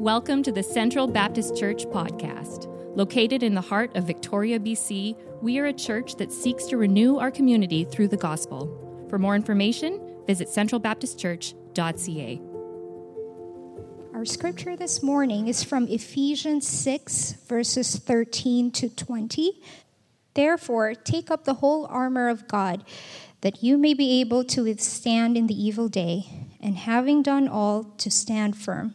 Welcome to the Central Baptist Church podcast. Located in the heart of Victoria, BC, we are a church that seeks to renew our community through the gospel. For more information, visit centralbaptistchurch.ca. Our scripture this morning is from Ephesians 6, verses 13 to 20. Therefore, take up the whole armor of God, that you may be able to withstand in the evil day, and having done all, to stand firm.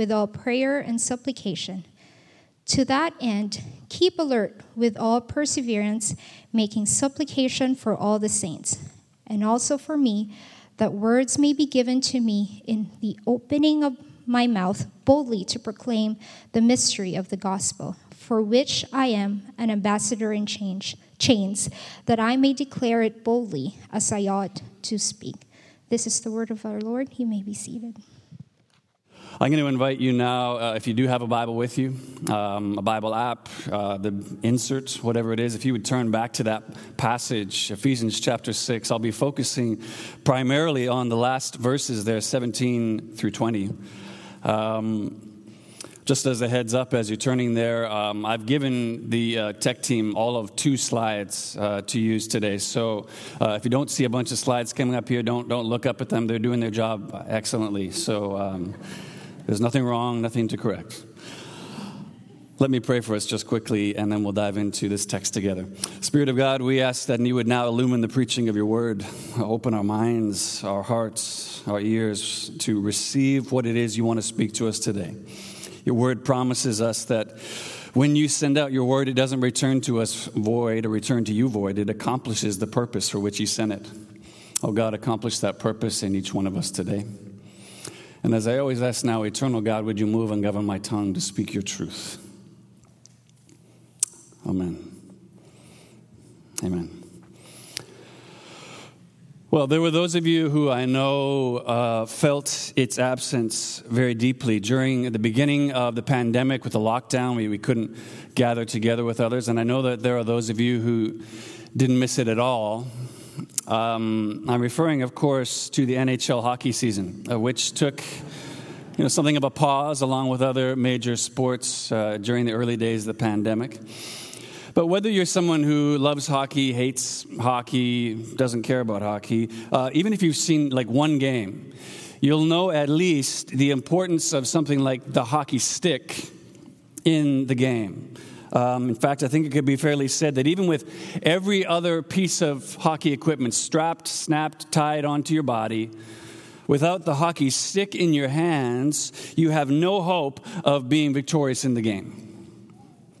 with all prayer and supplication. To that end, keep alert with all perseverance, making supplication for all the saints, and also for me, that words may be given to me in the opening of my mouth boldly to proclaim the mystery of the gospel, for which I am an ambassador in change, chains, that I may declare it boldly as I ought to speak. This is the word of our Lord. You may be seated. I'm going to invite you now, uh, if you do have a Bible with you, um, a Bible app, uh, the insert, whatever it is, if you would turn back to that passage, Ephesians chapter 6. I'll be focusing primarily on the last verses there, 17 through 20. Um, just as a heads up, as you're turning there, um, I've given the uh, tech team all of two slides uh, to use today. So uh, if you don't see a bunch of slides coming up here, don't don't look up at them. They're doing their job excellently. So um, there's nothing wrong, nothing to correct. Let me pray for us just quickly, and then we'll dive into this text together. Spirit of God, we ask that you would now illumine the preaching of your word, open our minds, our hearts, our ears to receive what it is you want to speak to us today. Your word promises us that when you send out your word, it doesn't return to us void or return to you void. It accomplishes the purpose for which you sent it. Oh God, accomplish that purpose in each one of us today. And as I always ask now, eternal God, would you move and govern my tongue to speak your truth? Amen. Amen. Well, there were those of you who I know uh, felt its absence very deeply. During the beginning of the pandemic with the lockdown, we, we couldn't gather together with others. And I know that there are those of you who didn't miss it at all. Um, I'm referring, of course, to the NHL hockey season, uh, which took you know, something of a pause along with other major sports uh, during the early days of the pandemic. But whether you're someone who loves hockey, hates hockey, doesn't care about hockey, uh, even if you've seen like one game, you'll know at least the importance of something like the hockey stick in the game. Um, in fact, I think it could be fairly said that even with every other piece of hockey equipment strapped, snapped, tied onto your body, without the hockey stick in your hands, you have no hope of being victorious in the game.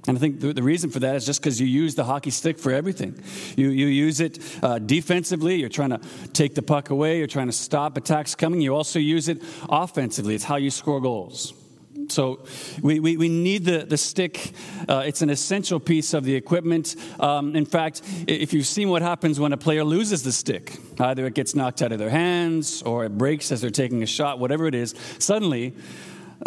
And I think the, reason for that is just because you use the hockey stick for everything. You, you use it uh, defensively, you're trying to take the puck away, you're trying to stop attacks coming. You also use it offensively, it's how you score goals. So we, we, we need the, the stick. Uh, it's an essential piece of the equipment. Um, in fact, if you've seen what happens when a player loses the stick, either it gets knocked out of their hands or it breaks as they're taking a shot, whatever it is, suddenly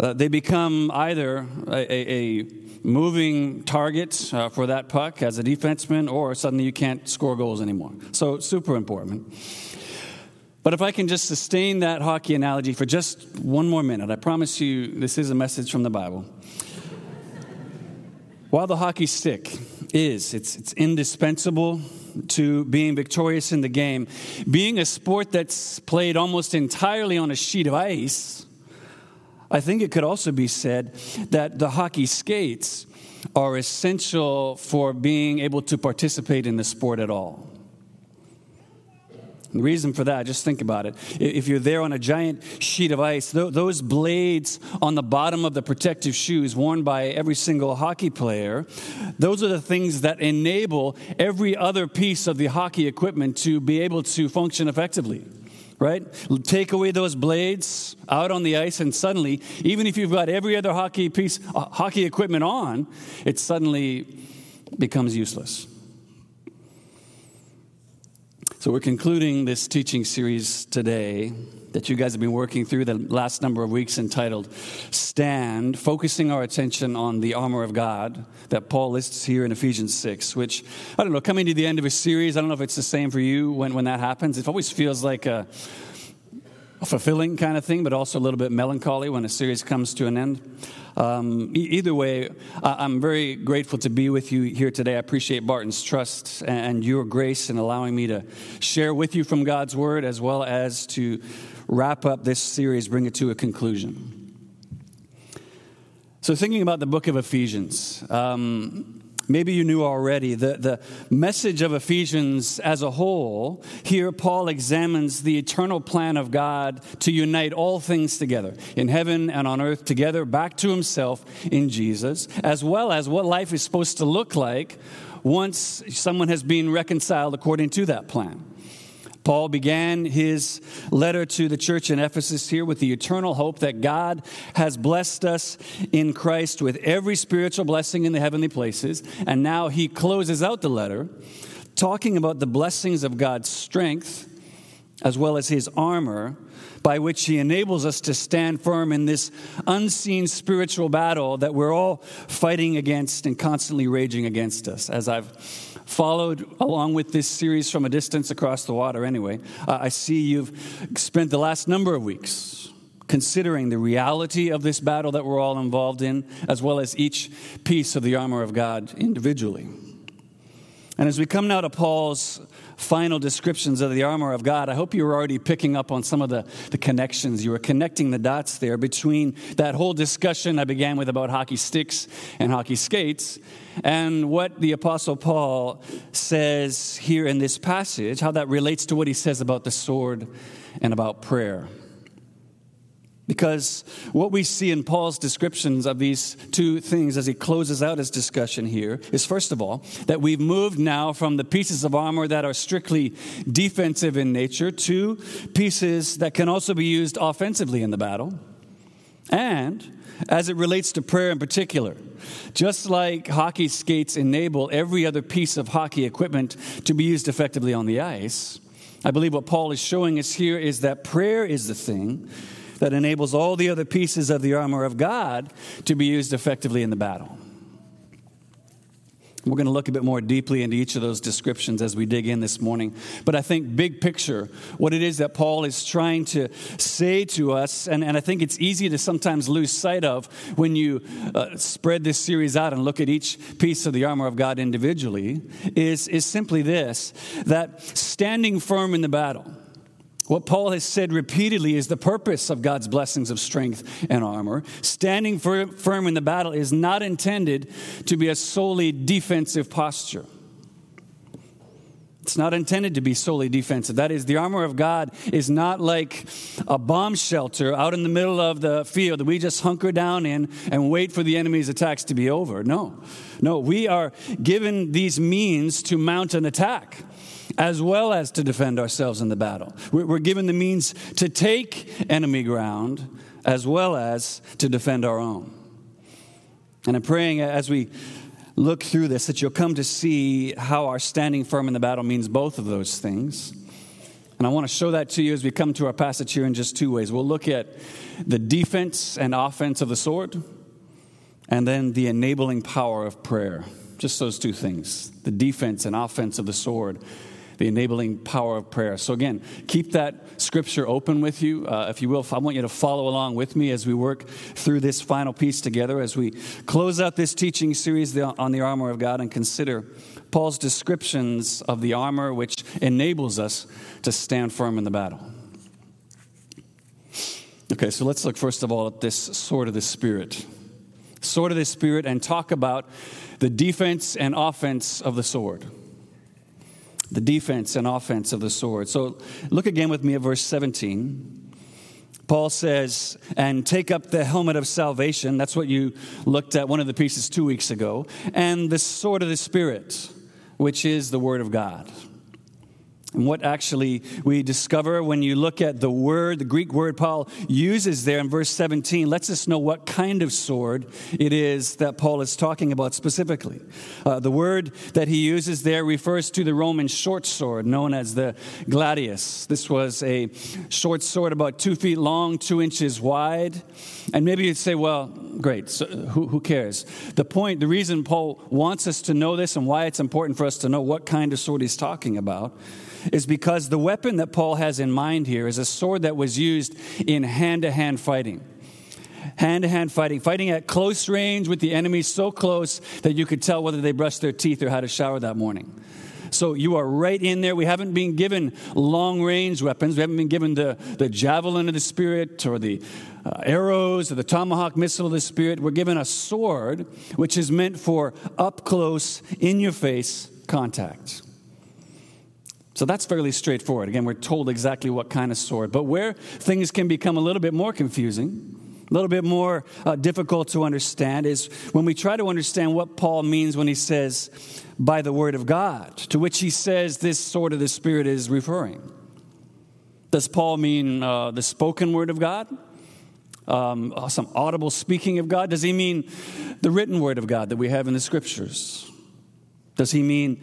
uh, they become either a, a, a moving target uh, for that puck as a defenseman, or suddenly you can't score goals anymore. So, super important. But if I can just sustain that hockey analogy for just one more minute, I promise you this is a message from the Bible. While the hockey stick is, it's, it's indispensable to being victorious in the game, being a sport that's played almost entirely on a sheet of ice, I think it could also be said that the hockey skates are essential for being able to participate in the sport at all. The reason for that, just think about it. If you're there on a giant sheet of ice, those blades on the bottom of the protective shoes worn by every single hockey player, those are the things that enable every other piece of the hockey equipment to be able to function effectively. right? Take away those blades out on the ice, and suddenly, even if you've got every other hockey piece, uh, hockey equipment on, it suddenly becomes useless. So, we're concluding this teaching series today that you guys have been working through the last number of weeks entitled Stand, focusing our attention on the armor of God that Paul lists here in Ephesians 6, which, I don't know, coming to the end of a series, I don't know if it's the same for you when, when that happens. It always feels like a, a fulfilling kind of thing, but also a little bit melancholy when a series comes to an end. Um, e- either way, I- am very grateful to be with you here today. I appreciate Barton's trust and your grace in allowing me to share with you from God's Word as well as to wrap up this series, bring it to a conclusion. So, thinking about the book of Ephesians, um, maybe you knew already the, the message of Ephesians as a whole. Here, Paul examines the eternal plan of God to unite all things together, in heaven and on earth, together back to himself in Jesus, as well as what life is supposed to look like once someone has been reconciled according to that plan. Paul began his letter to the church in Ephesus here with the eternal hope that God has blessed us in Christ with every spiritual blessing in the heavenly places. And now he closes out the letter talking about the blessings of God's strength as well as his armor by which he enables us to stand firm in this unseen spiritual battle that we're all fighting against and constantly raging against us. As I've followed along with this series from a distance across the water anyway, uh, I see you've spent the last number of weeks considering the reality of this battle that we're all involved in, as well as each piece of the armor of God individually. And as we come now to Paul's final descriptions of the armor of God, I hope you were already picking up on some of the, the connections. You were connecting the dots there between that whole discussion I began with about hockey sticks and hockey skates and what the Apostle Paul says here in this passage, how that relates to what he says about the sword and about prayer. Because what we see in Paul's descriptions of these two things as he closes out his discussion here is, first of all, that we've moved now from the pieces of armor that are strictly defensive in nature to pieces that can also be used offensively in the battle. And as it relates to prayer in particular, just like hockey skates enable every other piece of hockey equipment to be used effectively on the ice, I believe what Paul is showing us here is that prayer is the thing that enables all the other pieces of the armor of God to be used effectively in the battle. We're going to look a bit more deeply into each of those descriptions as we dig in this morning. But I think, big picture, what it is that Paul is trying to say to us, and, and I think it's easy to sometimes lose sight of when you uh, spread this series out and look at each piece of the armor of God individually, is, is simply this that standing firm in the battle, what Paul has said repeatedly is the purpose of God's blessings of strength and armor. Standing firm in the battle is not intended to be a solely defensive posture. It's not intended to be solely defensive. That is, the armor of God is not like a bomb shelter out in the middle of the field that we just hunker down in and wait for the enemy's attacks to be over. No. No, we are given these means to mount an attack as well as to defend ourselves in the battle. We're given the means to take enemy ground as well as to defend our own. And I'm praying as we look through this that you'll come to see how our standing firm in the battle means both of those things. And I want to show that to you as we come to our passage here in just two ways. We'll look at the defense and offense of the sword, and then the enabling power of prayer. Just those two things the defense and offense of the sword the enabling power of prayer. So, again, keep that scripture open with you, uh, if you will. I want you to follow along with me as we work through this final piece together, as we close out this teaching series on the armor of God and consider Paul's descriptions of the armor which enables us to stand firm in the battle. Okay, so let's look first of all at this sword of the Spirit. Sword of the Spirit, and talk about the defense and offense of the sword the defense and offense of the sword. So look again with me at verse 17. Paul says, and take up the helmet of salvation. That's what you looked at one of the pieces two weeks ago. And the sword of the Spirit, which is the Word of God. And what actually we discover when you look at the word, the Greek word Paul uses there in verse 17, lets us know what kind of sword it is that Paul is talking about specifically. Uh, the word that he uses there refers to the Roman short sword known as the gladius. This was a short sword about two feet long, two inches wide. And maybe you'd say, well, great, so who, who cares? The point, the reason Paul wants us to know this and why it's important for us to know what kind of sword he's talking about is because the weapon that Paul has in mind here is a sword that was used in hand to hand fighting. Hand to hand fighting, fighting at close range with the enemy so close that you could tell whether they brushed their teeth or had a shower that morning. So you are right in there. We haven't been given long range weapons. We haven't been given the, the javelin of the Spirit or the uh, arrows or the tomahawk missile of the Spirit. We're given a sword, which is meant for up close, in your face contact. So that's fairly straightforward. Again, we're told exactly what kind of sword. But where things can become a little bit more confusing, a little bit more uh, difficult to understand, is when we try to understand what Paul means when he says, by the word of God, to which he says this sword of the Spirit is referring. Does Paul mean uh, the spoken word of God? Um, some audible speaking of God? Does he mean the written word of God that we have in the scriptures? Does he mean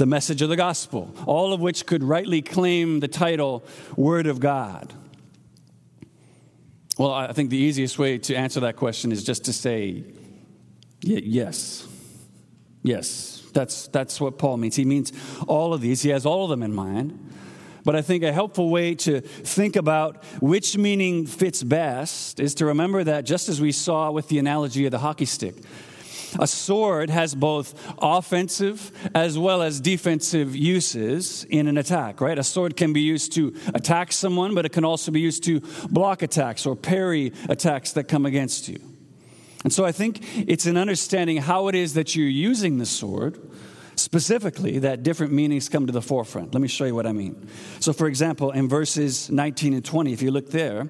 the message of the gospel, all of which could rightly claim the title Word of God? Well, I think the easiest way to answer that question is just to say yes. Yes, that's, that's what Paul means. He means all of these, he has all of them in mind. But I think a helpful way to think about which meaning fits best is to remember that just as we saw with the analogy of the hockey stick, a sword has both offensive as well as defensive uses in an attack, right? A sword can be used to attack someone, but it can also be used to block attacks or parry attacks that come against you. And so I think it's an understanding how it is that you're using the sword specifically that different meanings come to the forefront. Let me show you what I mean. So, for example, in verses 19 and 20, if you look there,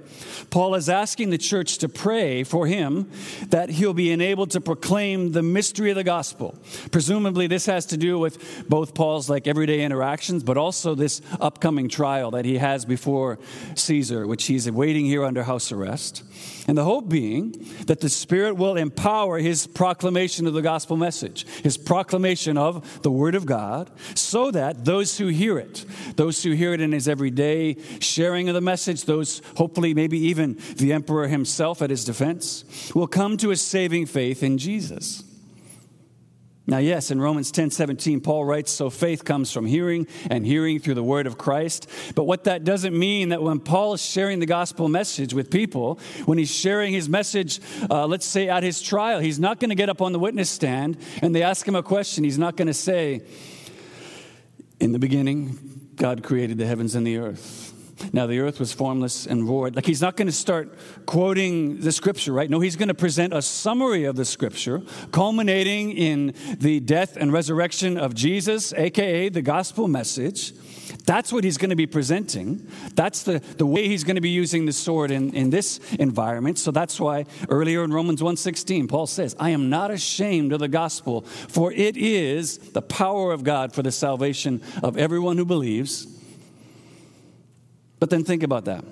Paul is asking the church to pray for him that he'll be enabled to proclaim the mystery of the gospel. Presumably, this has to do with both Paul's like everyday interactions, but also this upcoming trial that he has before Caesar, which he's awaiting here under house arrest. And the hope being that the Spirit will empower his proclamation of the gospel message, his proclamation of the Word of God, so that those who hear it, those who hear it in his everyday sharing of the message, those hopefully maybe even the emperor himself at his defense, will come to a saving faith in Jesus. Now, yes, in Romans 10 17, Paul writes, So faith comes from hearing, and hearing through the word of Christ. But what that doesn't mean that when Paul is sharing the gospel message with people, when he's sharing his message, uh, let's say at his trial, he's not going to get up on the witness stand and they ask him a question. He's not going to say, In the beginning, God created the heavens and the earth. Now the earth was formless and void. Like he's not going to start quoting the scripture, right? No, he's going to present a summary of the scripture, culminating in the death and resurrection of Jesus, aka the gospel message. That's what he's going to be presenting. That's the, the way he's going to be using the sword in, in this environment. So that's why earlier in Romans 1.16, Paul says, I am not ashamed of the gospel, for it is the power of God for the salvation of everyone who believes but then think about that.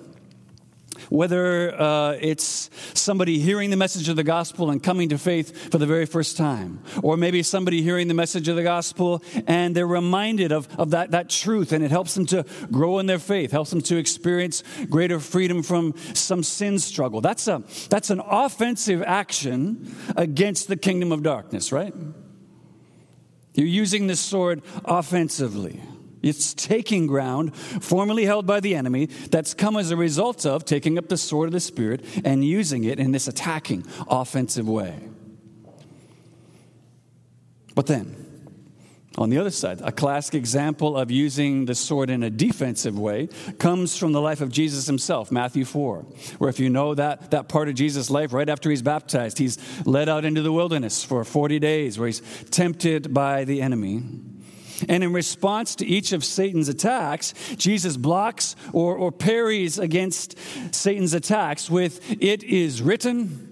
Whether uh, it's somebody hearing the message of the gospel and coming to faith for the very first time, or maybe somebody hearing the message of the gospel and they're reminded of, of that, that truth and it helps them to grow in their faith, helps them to experience greater freedom from some sin struggle. That's, a, that's an offensive action against the kingdom of darkness, right? You're using this sword offensively. It's taking ground formerly held by the enemy that's come as a result of taking up the sword of the Spirit and using it in this attacking, offensive way. But then, on the other side, a classic example of using the sword in a defensive way comes from the life of Jesus himself, Matthew 4, where if you know that, that part of Jesus' life, right after he's baptized, he's led out into the wilderness for 40 days, where he's tempted by the enemy. And in response to each of Satan's attacks, Jesus blocks or, or parries against Satan's attacks with, It is written,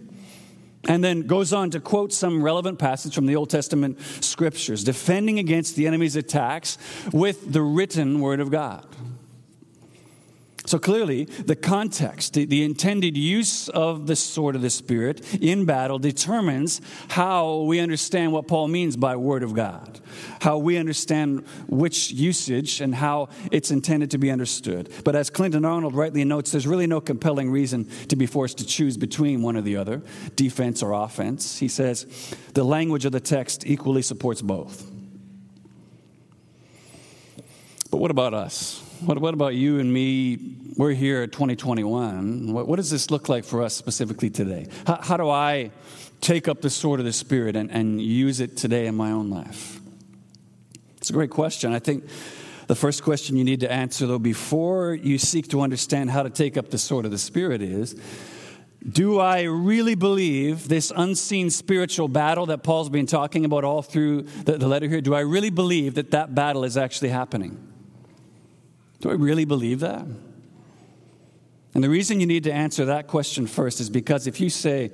and then goes on to quote some relevant passage from the Old Testament scriptures, defending against the enemy's attacks with the written word of God. So clearly, the context, the, the, intended use of the sword of the Spirit in battle determines how we understand what Paul means by word of God, how we understand which usage and how it's intended to be understood. But as Clinton Arnold rightly notes, there's really no compelling reason to be forced to choose between one or the other, defense or offense. He says the language of the text equally supports both. But what about us? What, what about you and me? We're here at 2021. What, what does this look like for us specifically today? How, how, do I take up the sword of the Spirit and, and use it today in my own life? It's a great question. I think the first question you need to answer, though, before you seek to understand how to take up the sword of the Spirit is do I really believe this unseen spiritual battle that Paul's been talking about all through the, the letter here? Do I really believe that that battle is actually happening? Do I really believe that? And the reason you need to answer that question first is because if you say,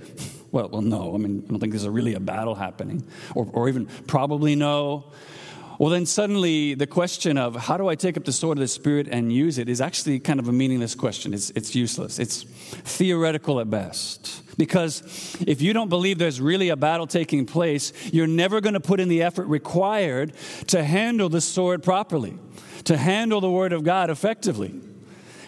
well, well, no, I mean, I don't think there's a really a battle happening, or, or even probably no, well, then suddenly the question of how do I take up the sword of the Spirit and use it is actually kind of a meaningless question. It's, it's useless, it's theoretical at best. Because if you don't believe there's really a battle taking place, you're never going to put in the effort required to handle the sword properly to handle the Word of God effectively.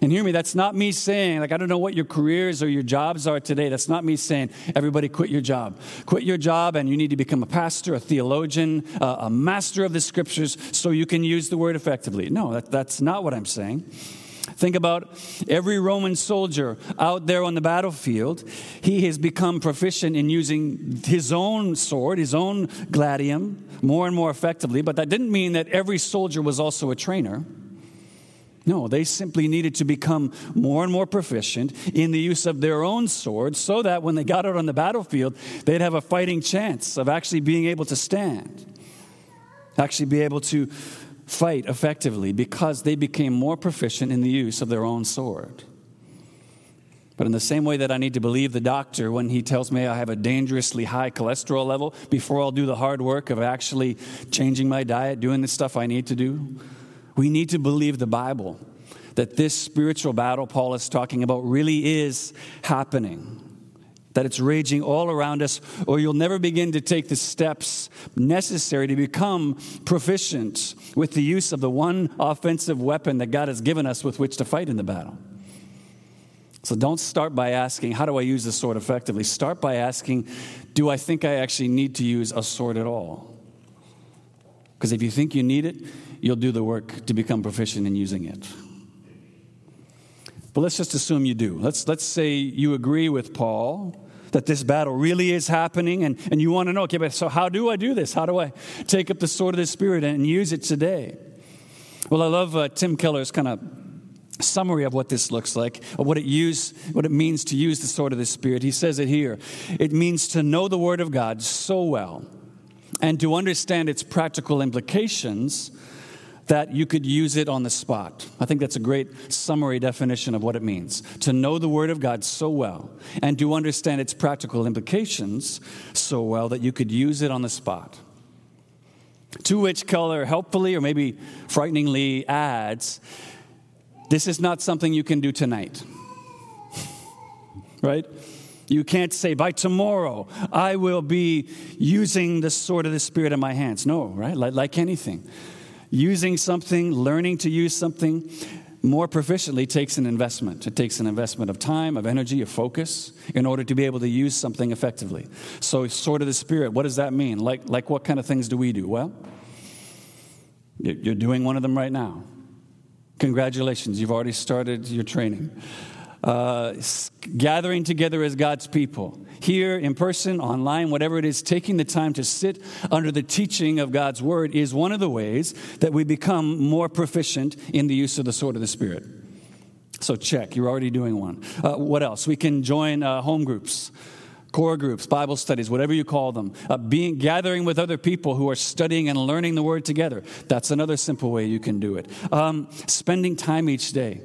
And hear me, that's not me saying, like, I don't know what your careers or your jobs are today. That's not me saying, everybody quit your job. Quit your job and you need to become a pastor, a theologian, a master of the scriptures so you can use the word effectively. No, that, that's not what I'm saying. Think about every Roman soldier out there on the battlefield. He has become proficient in using his own sword, his own gladium, more and more effectively. But that didn't mean that every soldier was also a trainer. No, they simply needed to become more and more proficient in the use of their own swords so that when they got out on the battlefield, they'd have a fighting chance of actually being able to stand, actually be able to fight effectively because they became more proficient in the use of their own sword. But in the same way that I need to believe the doctor when he tells me I have a dangerously high cholesterol level before I'll do the hard work of actually changing my diet, doing the stuff I need to do, we need to believe the Bible that this spiritual battle Paul is talking about really is happening that it's raging all around us, or you'll never begin to take the steps necessary to become proficient with the use of the one offensive weapon that God has given us with which to fight in the battle. So don't start by asking, How do I use the sword effectively? Start by asking, Do I think I actually need to use a sword at all? Because if you think you need it, you'll do the work to become proficient in using it. But let's just assume you do. Let's, let's say you agree with Paul that this battle really is happening and, and you want to know, okay, but so how do I do this? How do I take up the sword of the Spirit and use it today? Well, I love uh, Tim Keller's kind of summary of what this looks like, of what it use, what it means to use the sword of the Spirit. He says it here. It means to know the Word of God so well and to understand its practical implications that you could use it on the spot. I think that's a great summary definition of what it means to know the Word of God so well and to understand its practical implications so well that you could use it on the spot. To which Keller helpfully or maybe frighteningly adds this is not something you can do tonight. right? You can't say, by tomorrow, I will be using the sword of the Spirit in my hands. No, right? Like, like anything using something, learning to use something more proficiently takes an investment. It takes an investment of time, of energy, of focus in order to be able to use something effectively. So, sword of the Spirit, what does that mean? Like, like what kind of things do we do? Well, you're doing one of them right now. Congratulations, you've already started your training uh, gathering together as God's people, here in person, online, whatever it is, taking the time to sit under the teaching of God's word is one of the ways that we become more proficient in the use of the sword of the Spirit. So, check, you're already doing one. Uh, what else? We can join uh, home groups core groups, Bible studies, whatever you call them, uh, being gathering with other people who are studying and learning the Word together. That's another simple way you can do it. Um, spending time each day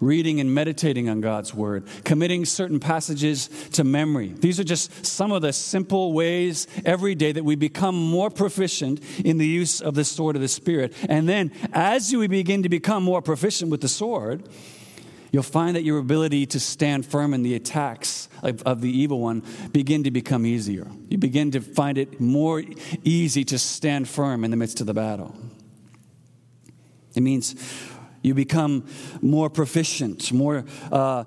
reading and meditating on God's Word, committing certain passages to memory. These are just some of the simple ways every day that we become more proficient in the use of the sword of the Spirit. And then, as you begin to become more proficient with the sword, you'll find that your ability to stand firm in the attacks of, of, the evil one begin to become easier. You begin to find it more easy to stand firm in the midst of the battle. It means you become more proficient, more uh,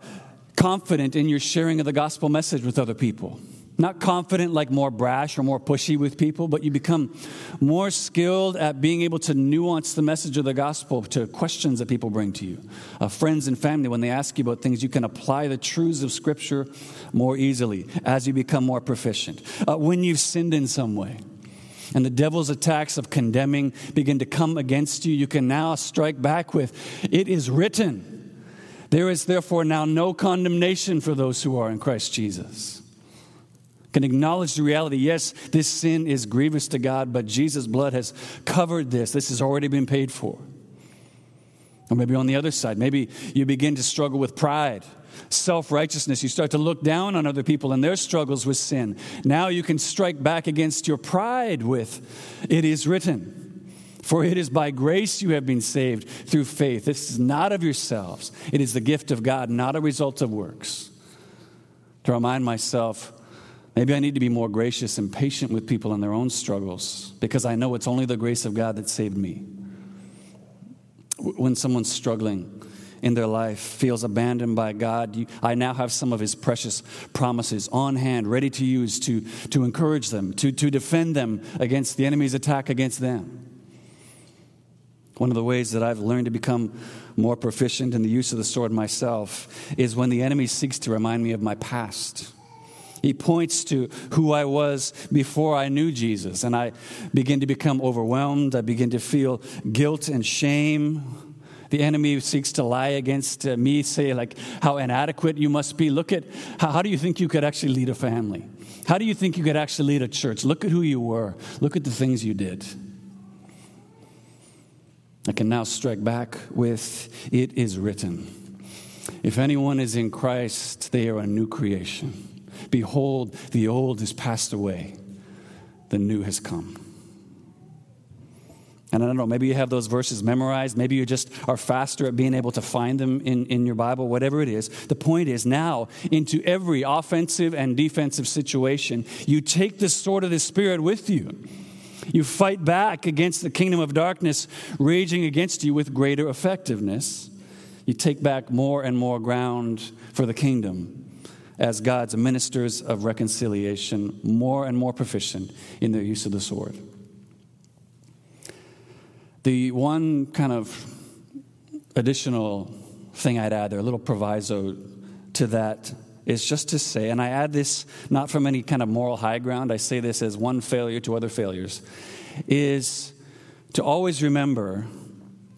confident in your sharing of the gospel message with other people. Not confident, like more brash or more pushy with people, but you become more skilled at being able to nuance the message of the gospel to questions that people bring to you. Uh, friends and family, when they ask you about things, you can apply the truths of Scripture more easily as you become more proficient. Uh, when you've sinned in some way, and the devil's attacks of condemning begin to come against you, you can now strike back with, It is written. There is therefore now no condemnation for those who are in Christ Jesus. Can acknowledge the reality yes, this sin is grievous to God, but Jesus' blood has covered this. This has already been paid for. Or maybe on the other side, maybe you begin to struggle with pride self righteousness. You start to look down on other people and their struggles with sin. Now you can strike back against your pride with, It is written. For it is by grace you have been saved through faith. This is not of yourselves, it is the gift of God, not a result of works. To remind myself, maybe I need to be more gracious and patient with people in their own struggles because I know it's only the grace of God that saved me. When someone's struggling, in their life feels abandoned by God, you, I now have some of His precious promises on hand, ready to use to, to encourage them, to, to defend them against the enemy's attack against them. One of the ways that I've learned to become more proficient in the use of the sword myself is when the enemy seeks to remind me of my past. He points to who I was before I knew Jesus, and I begin to become overwhelmed. I begin to feel guilt and shame the enemy seeks to lie against uh, me, say, like, how inadequate you must be. Look at how, how do you think you could actually lead a family? How do you think you could actually lead a church? Look at who you were, look at the things you did. I can now strike back with, It is written. If anyone is in Christ, they are a new creation. Behold, the old is passed away, the new has come. And I don't know, maybe you have those verses memorized. Maybe you just are faster at being able to find them in, in your Bible, whatever it is. The point is now, into every offensive and defensive situation, you take the sword of the Spirit with you. You fight back against the kingdom of darkness raging against you with greater effectiveness. You take back more and more ground for the kingdom as God's ministers of reconciliation, more and more proficient in their use of the sword. The one kind of additional thing I'd add there, a little proviso to that, is just to say, and I add this not from any kind of moral high ground, I say this as one failure to other failures, is to always remember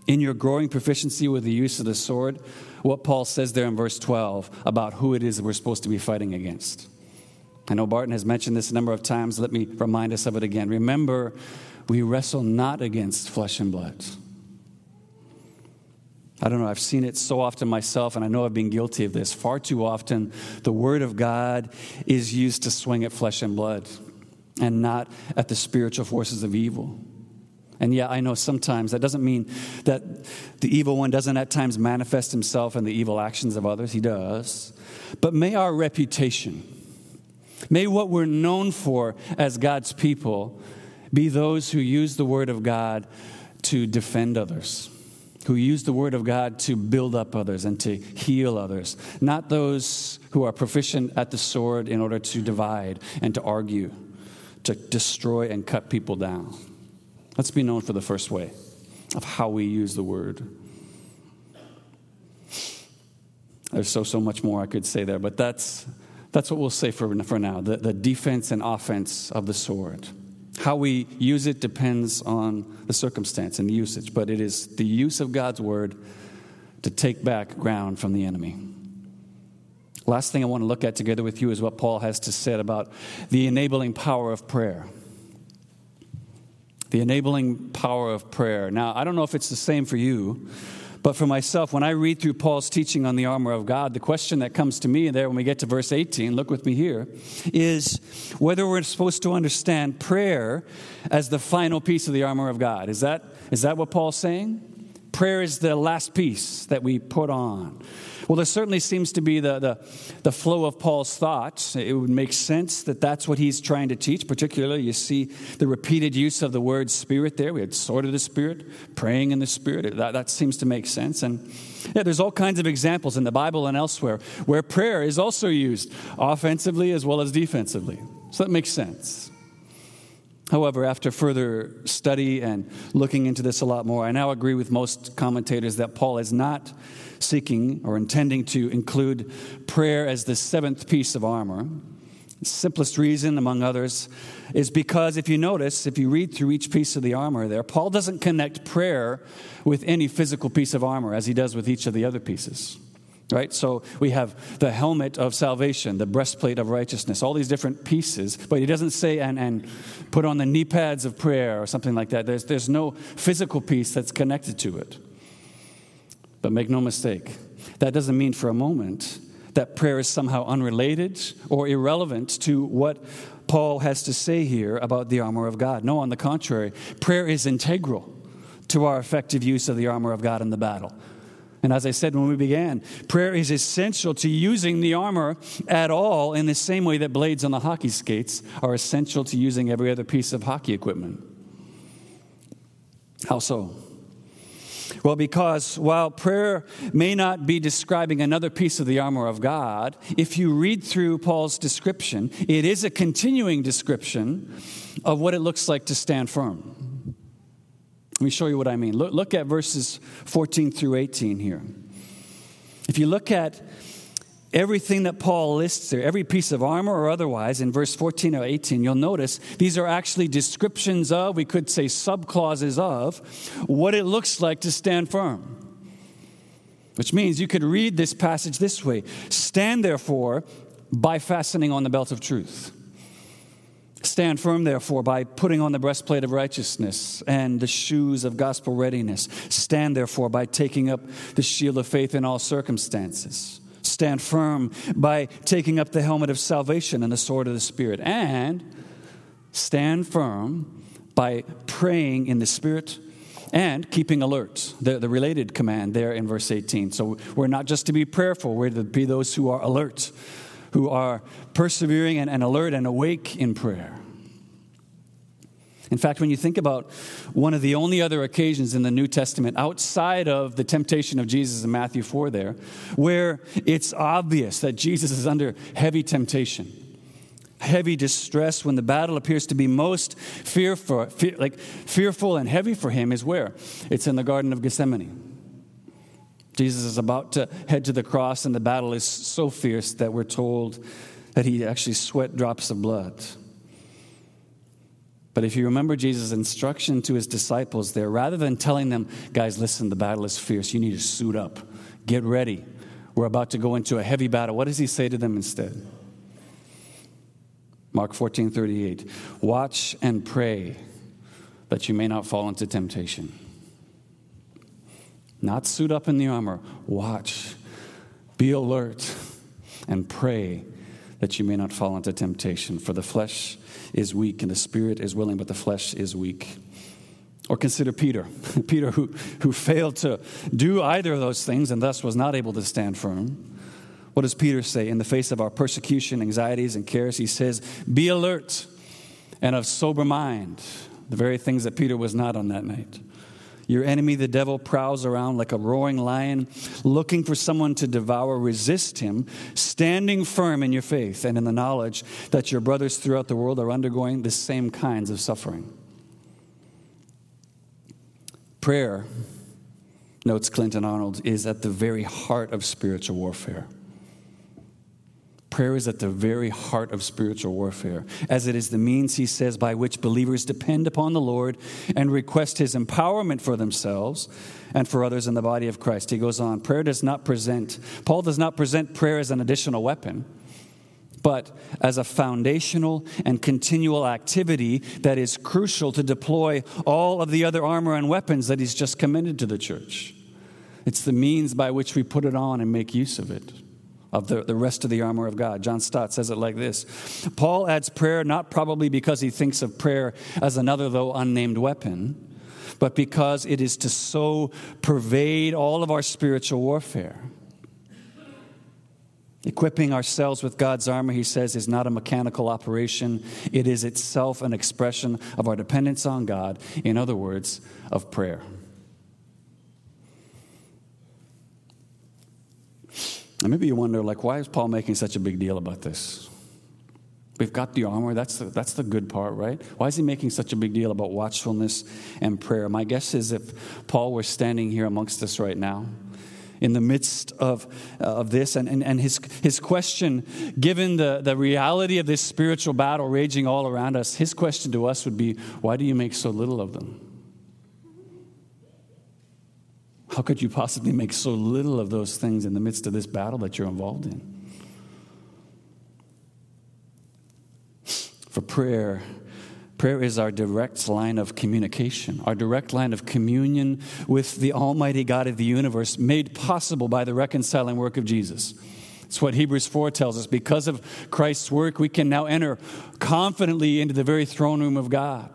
in your growing proficiency with the use of the sword what Paul says there in verse 12 about who it is that we're supposed to be fighting against. I know Barton has mentioned this a number of times. Let me remind us of it again. Remember we wrestle not against flesh and blood. I don't know, I've seen it so often myself, and I know I've been guilty of this. Far too often, the Word of God is used to swing at flesh and blood and not at the spiritual forces of evil. And yeah, I know sometimes that doesn't mean that the evil one doesn't at times manifest himself in the evil actions of others. He does. But may our reputation, may what we're known for as God's people, be those who use the Word of God to defend others, who use the Word of God to build up others and to heal others, not those who are proficient at the sword in order to divide and to argue, to destroy and cut people down. Let's be known for the first way of how we use the Word. There's so, so much more I could say there, but that's, that's what we'll say for, for now the, the defense and offense of the sword. How we use it depends on the circumstance and the usage, but it is the use of God's word to take back ground from the enemy. Last thing I want to look at together with you is what Paul has to say about the enabling power of prayer. The enabling power of prayer. Now, I don't know if it's the same for you, But for myself, when I read through Paul's teaching on the armor of God, the question that comes to me there when we get to verse 18, look with me here, is whether we're supposed to understand prayer as the final piece of the armor of God. Is that, is that what Paul's saying? Prayer is the last piece that we put on. Well, there certainly seems to be the, the, the, flow of Paul's thoughts. It would make sense that that's what he's trying to teach. Particularly, you see the repeated use of the word spirit there. We had sword of the spirit, praying in the spirit. That, that seems to make sense. And yeah, there's all kinds of examples in the Bible and elsewhere where prayer is also used offensively as well as defensively. So that makes sense. However, after further study and looking into this a lot more, I now agree with most commentators that Paul is not seeking or intending to include prayer as the seventh piece of armor. The simplest reason, among others, is because if you notice, if you read through each piece of the armor there, Paul doesn't connect prayer with any physical piece of armor as he does with each of the other pieces. Right? So we have the helmet of salvation, the breastplate of righteousness, all these different pieces, but he doesn't say, and, and put on the knee pads of prayer or something like that. There's, there's no physical piece that's connected to it. But make no mistake, that doesn't mean for a moment that prayer is somehow unrelated or irrelevant to what Paul has to say here about the armor of God. No, on the contrary, prayer is integral to our effective use of the armor of God in the battle. And as I said when we began, prayer is essential to using the armor at all in the same way that blades on the hockey skates are essential to using every other piece of hockey equipment. How so? Well, because while prayer may not be describing another piece of the armor of God, if you read through Paul's description, it is a continuing description of what it looks like to stand firm. Let me show you what I mean. Look, look at verses 14 through 18 here. If you look at everything that Paul lists there, every piece of armor or otherwise, in verse 14 or 18, you'll notice these are actually descriptions of, we could say subclauses of, what it looks like to stand firm. Which means you could read this passage this way Stand therefore by fastening on the belt of truth. Stand firm, therefore, by putting on the breastplate of righteousness and the shoes of gospel readiness. Stand, therefore, by taking up the shield of faith in all circumstances stand firm by taking up the helmet of salvation and the sword of the Spirit, and stand firm by praying in the Spirit and keeping alert. The, the related command there in verse 18. So we're not just to be prayerful, we're to be those who are alert, who are persevering and, and alert and awake in prayer. In fact, when you think about one of the only other occasions in the New Testament outside of the temptation of Jesus in Matthew 4 there, where it's obvious that Jesus is under heavy temptation, heavy distress, when the battle appears to be most fearful, fear, like fearful and heavy for him, is where? It's in the Garden of Gethsemane. Jesus is about to head to the cross, and the battle is so fierce that we're told that he actually sweat drops of blood. But if you remember Jesus' instruction to his disciples there, rather than telling them, guys, listen, the battle is fierce, you need to suit up, get ready. We're about to go into a heavy battle. What does he say to them instead? Mark 14 38. Watch and pray that you may not fall into temptation. Not suit up in the armor. Watch, be alert, and pray that you may not fall into temptation. For the flesh is weak and the spirit is willing, but the flesh is weak. Or consider Peter, Peter who, who failed to do either of those things and thus was not able to stand firm. What does Peter say? In the face of our persecution, anxieties, and cares, he says, Be alert and of sober mind. The very things that Peter was not on that night. Your enemy, the devil, prowls around like a roaring lion, looking for someone to devour. Resist him, standing firm in your faith and in the knowledge that your brothers throughout the world are undergoing the same kinds of suffering. Prayer, notes Clinton Arnold, is at the very heart of spiritual warfare. Prayer is at the very heart of spiritual warfare, as it is the means, he says, by which believers depend upon the Lord and request his empowerment for themselves and for others in the body of Christ. He goes on, prayer does not present, Paul does not present prayer as an additional weapon, but as a foundational and continual activity that is crucial to deploy all of the other armor and weapons that he's just commended to the church. It's the means by which we put it on and make use of it, of the, the rest of the armor of God. John Stott says it like this Paul adds prayer not probably because he thinks of prayer as another, though unnamed weapon, but because it is to so pervade all of our spiritual warfare. Equipping ourselves with God's armor, he says, is not a mechanical operation. It is itself an expression of our dependence on God, in other words, of prayer. And maybe you wonder, like, why is Paul making such a big deal about this? We've got the armor. That's the, that's the good part, right? Why is he making such a big deal about watchfulness and prayer? My guess is if Paul were standing here amongst us right now, in the midst of, uh, of this, and, and, and his, his question, given the, the reality of this spiritual battle raging all around us, his question to us would be, Why do you make so little of them? How could you possibly make so little of those things in the midst of this battle that you're involved in? For prayer, prayer is our direct line of communication, our direct line of communion with the Almighty God of the universe, made possible by the reconciling work of Jesus. It's what Hebrews 4 tells us. Because of Christ's work, we can now enter confidently into the very throne room of God.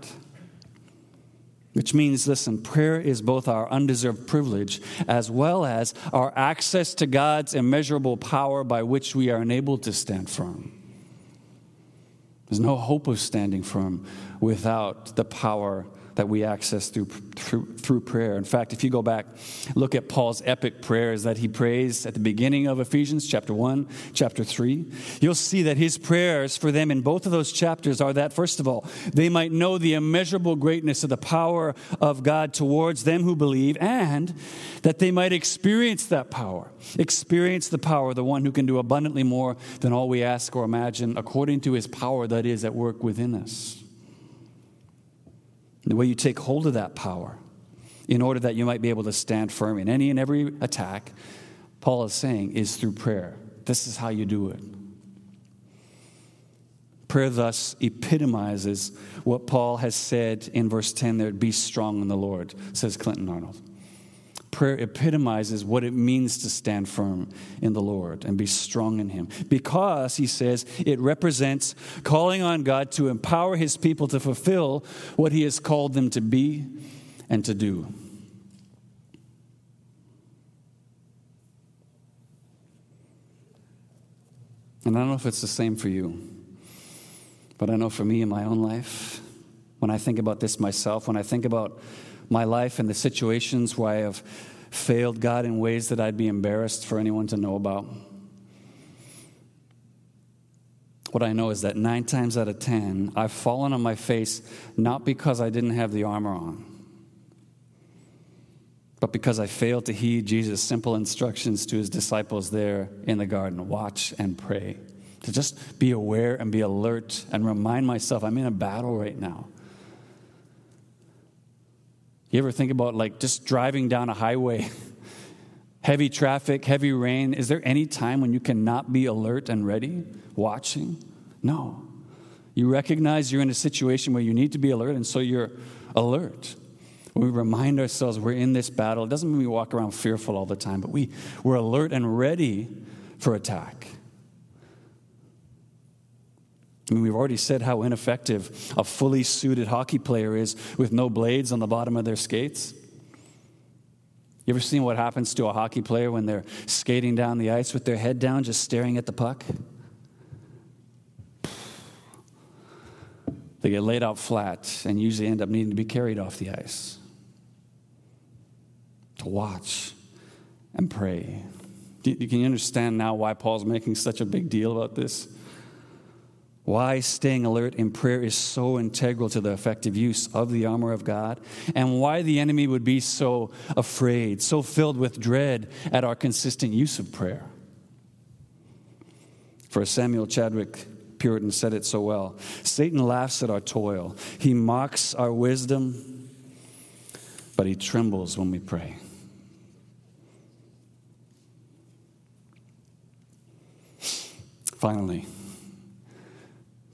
Which means, listen, prayer is both our undeserved privilege as well as our access to God's immeasurable power by which we are enabled to stand firm. There's no hope of standing firm without the power that we access through, through, through prayer. In fact, if you go back, look at Paul's epic prayers that he prays at the beginning of Ephesians, chapter 1, chapter 3, you'll see that his prayers for them in both of those chapters are that, first of all, they might know the immeasurable greatness of the power of God towards them who believe, and that they might experience that power. Experience the power, of the one who can do abundantly more than all we ask or imagine, according to his power that is at work within us. The way you take hold of that power in order that you might be able to stand firm in any and every attack, Paul is saying, is through prayer. This is how you do it. Prayer thus epitomizes what Paul has said in verse 10 there be strong in the Lord, says Clinton Arnold prayer epitomizes what it means to stand firm in the Lord and be strong in Him. Because, he says, it represents calling on God to empower His people to fulfill what He has called them to be and to do. And I don't know if it's the same for you, but I know for me in my own life, when I think about this myself, when I think about my life and the situations where I have failed God in ways that I'd be embarrassed for anyone to know about. What I know is that nine times out of ten, I've fallen on my face not because I didn't have the armor on, but because I failed to heed Jesus' simple instructions to his disciples there in the garden watch and pray. To just be aware and be alert and remind myself I'm in a battle right now. You ever think about like just driving down a highway, heavy traffic, heavy rain? Is there any time when you cannot be alert and ready, watching? No. You recognize you're in a situation where you need to be alert, and so you're alert. We remind ourselves we're in this battle. It doesn't mean we walk around fearful all the time, but we, we're alert and ready for attack. I mean, we've already said how ineffective a fully suited hockey player is with no blades on the bottom of their skates. You ever seen what happens to a hockey player when they're skating down the ice with their head down, just staring at the puck? They get laid out flat and usually end up needing to be carried off the ice to watch and pray. Can you understand now why Paul's making such a big deal about this? Why staying alert in prayer is so integral to the effective use of the armor of God, and why the enemy would be so afraid, so filled with dread at our consistent use of prayer. For Samuel Chadwick Puritan said it so well Satan laughs at our toil, he mocks our wisdom, but he trembles when we pray. Finally,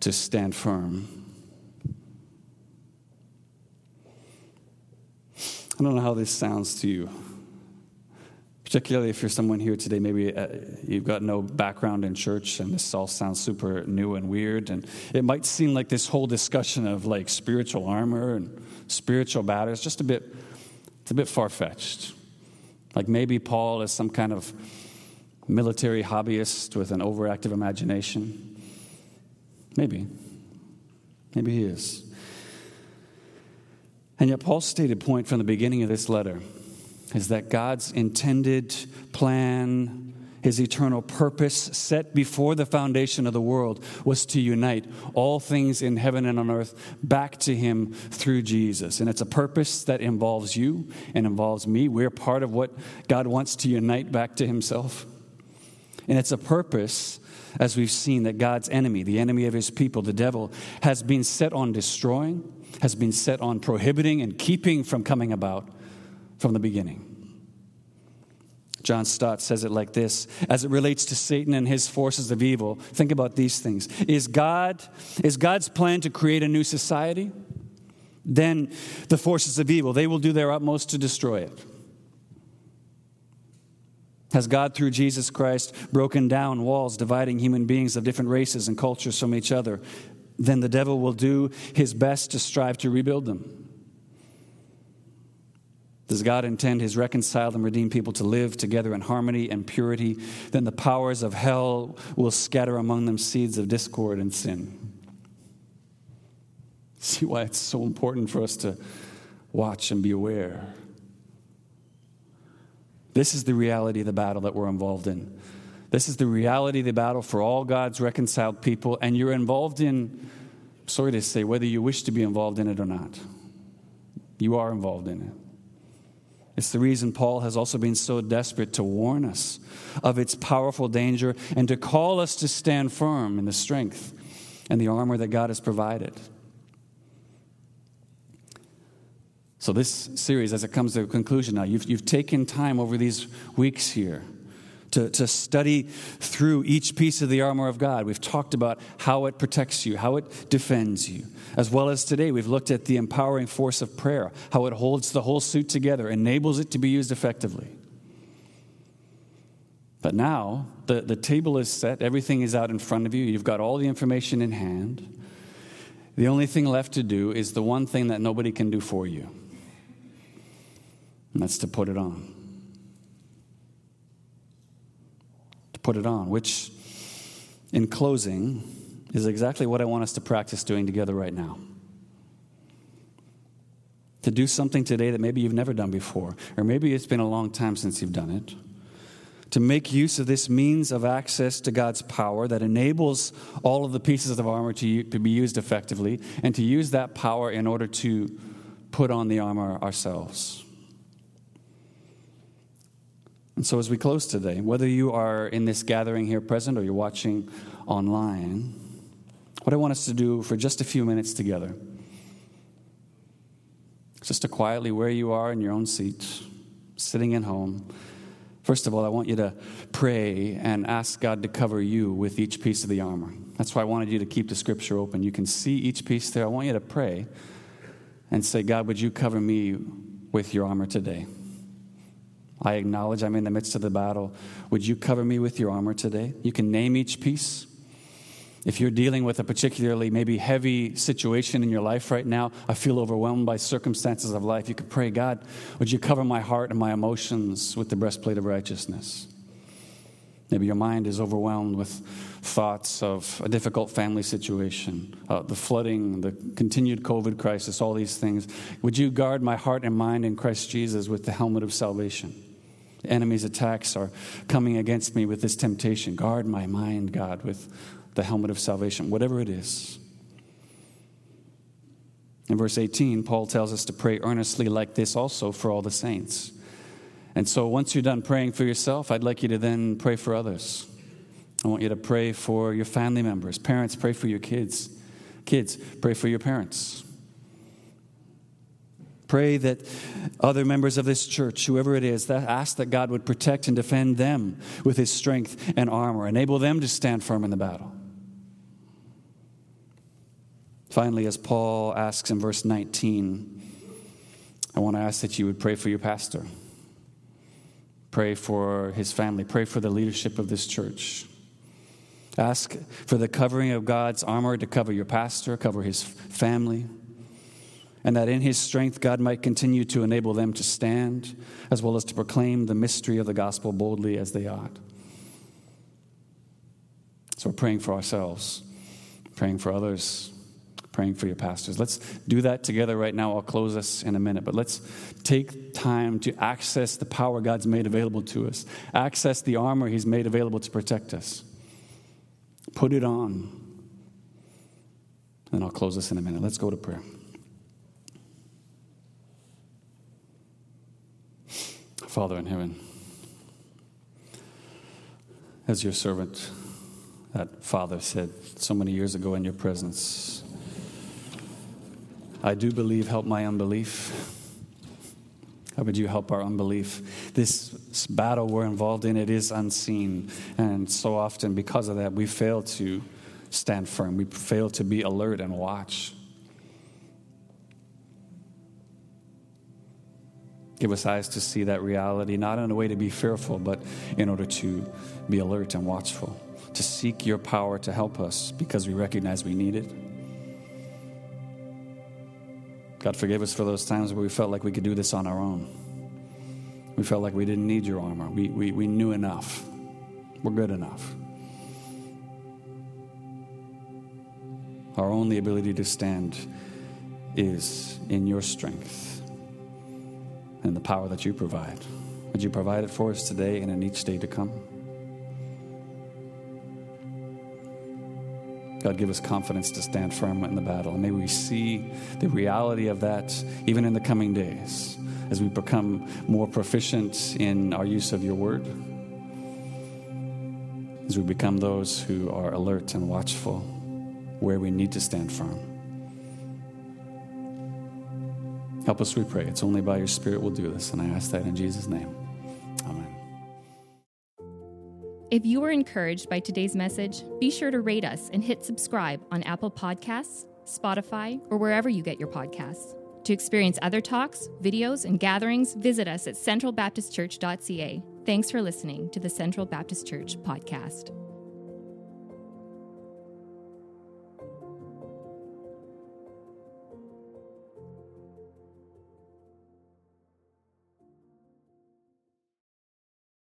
to stand firm. I don't know how this sounds to you. Particularly if you're someone here today, maybe uh, you've got no background in church and this all sounds super new and weird. And it might seem like this whole discussion of like spiritual armor and spiritual battle is just a bit, it's a bit far fetched. Like maybe Paul is some kind of military hobbyist with an overactive imagination. Maybe. Maybe he is. And yet, Paul's stated point from the beginning of this letter is that God's intended plan, his eternal purpose set before the foundation of the world was to unite all things in heaven and on earth back to him through Jesus. And it's a purpose that involves you and involves me. We're part of what God wants to unite back to himself. And it's a purpose, as we've seen, that God's enemy, the enemy of his people, the devil, has been set on destroying has been set on prohibiting and keeping from coming about from the beginning. John Stott says it like this as it relates to Satan and his forces of evil. Think about these things. Is God is God's plan to create a new society? Then the forces of evil, they will do their utmost to destroy it. Has God, through Jesus Christ, broken down walls dividing human beings of different races and cultures from each other? then the devil will do his best to strive to rebuild them. Does God intend his reconciled and redeemed people to live together in harmony and purity? Then the powers of hell will scatter among them seeds of discord and sin. See why it's so important for us to watch and be aware. This is the reality of the battle that we're involved in. This is the reality of the battle for all God's reconciled people, and you're involved in, sorry to say, whether you wish to be involved in it or not. You are involved in it. It's the reason Paul has also been so desperate to warn us of its powerful danger and to call us to stand firm in the strength and the armor that God has provided. So, this series, as it comes to a conclusion now, you've, you've taken time over these weeks here to, to study through each piece of the armor of God. We've talked about how it protects you, how it defends you. As well as today, we've looked at the empowering force of prayer, how it holds the whole suit together, enables it to be used effectively. But now, the, the table is set, everything is out in front of you, you've got all the information in hand. The only thing left to do is the one thing that nobody can do for you, and that's to put it on. To put it on, which, in closing, is exactly what I want us to practice doing together right now. To do something today that maybe you've never done before, or maybe it's been a long time since you've done it. To make use of this means of access to God's power that enables all of the pieces of armor to, to be used effectively, and to use that power in order to put on the armor ourselves. And so, as we close today, whether you are in this gathering here present or you're watching online, what I want us to do for just a few minutes together just to quietly, where you are in your own seat, sitting at home, first of all, I want you to pray and ask God to cover you with each piece of the armor. That's why I wanted you to keep the scripture open. You can see each piece there. I want you to pray and say, God, would you cover me with your armor today? I acknowledge I'm in the midst of the battle. Would you cover me with your armor today? You can name each piece. If you're dealing with a particularly maybe heavy situation in your life right now, I feel overwhelmed by circumstances of life, you could pray, God, would you cover my heart and my emotions with the breastplate of righteousness? Maybe your mind is overwhelmed with thoughts of a difficult family situation, uh, the flooding, the continued COVID crisis, all these things. Would you guard my heart and mind in Christ Jesus with the helmet of salvation? Enemy's attacks are coming against me with this temptation. Guard my mind, God, with the helmet of salvation, whatever it is. In verse 18, Paul tells us to pray earnestly like this also for all the saints. And so once you're done praying for yourself, I'd like you to then pray for others. I want you to pray for your family members. Parents, pray for your kids. Kids, pray for your parents. Pray that other members of this church, whoever it is, that ask that God would protect and defend them with his strength and armor, enable them to stand firm in the battle. Finally, as Paul asks in verse 19, I want to ask that you would pray for your pastor. Pray for his family. Pray for the leadership of this church. Ask for the covering of God's armor to cover your pastor, cover his family, and that in his strength God might continue to enable them to stand as well as to proclaim the mystery of the gospel boldly as they ought. So we're praying for ourselves, praying for others, praying for your pastors. Let's do that together right now. I'll close us in a minute, but let's take time to access the power God's made available to us, access the armor He's made available to protect us. Put it on. And I'll close us in a minute. Let's go to prayer. Father in heaven, as your servant, that father said so many years ago in your presence, I do believe, help my unbelief. How would you help our unbelief? This battle we're involved in, it is unseen. And so often, because of that, we fail to stand firm. We fail to be alert and watch. Give us eyes to see that reality, not in a way to be fearful, but in order to be alert and watchful, to seek your power to help us because we recognize we need it. God, forgive us for those times where we felt like we could do this on our own. We felt like we didn't need your armor. We, we, we knew enough. We're good enough. Our only ability to stand is in your strength and the power that you provide. Would you provide it for us today and in each day to come? God, give us confidence to stand firm in the battle. And may we see the reality of that even in the coming days as we become more proficient in our use of your word, as we become those who are alert and watchful where we need to stand firm. Help us, we pray. It's only by your Spirit we'll do this. And I ask that in Jesus' name. Amen. If you were encouraged by today's message, be sure to rate us and hit subscribe on Apple Podcasts, Spotify, or wherever you get your podcasts. To experience other talks, videos, and gatherings, visit us at centralbaptistchurch.ca. Thanks for listening to the Central Baptist Church podcast.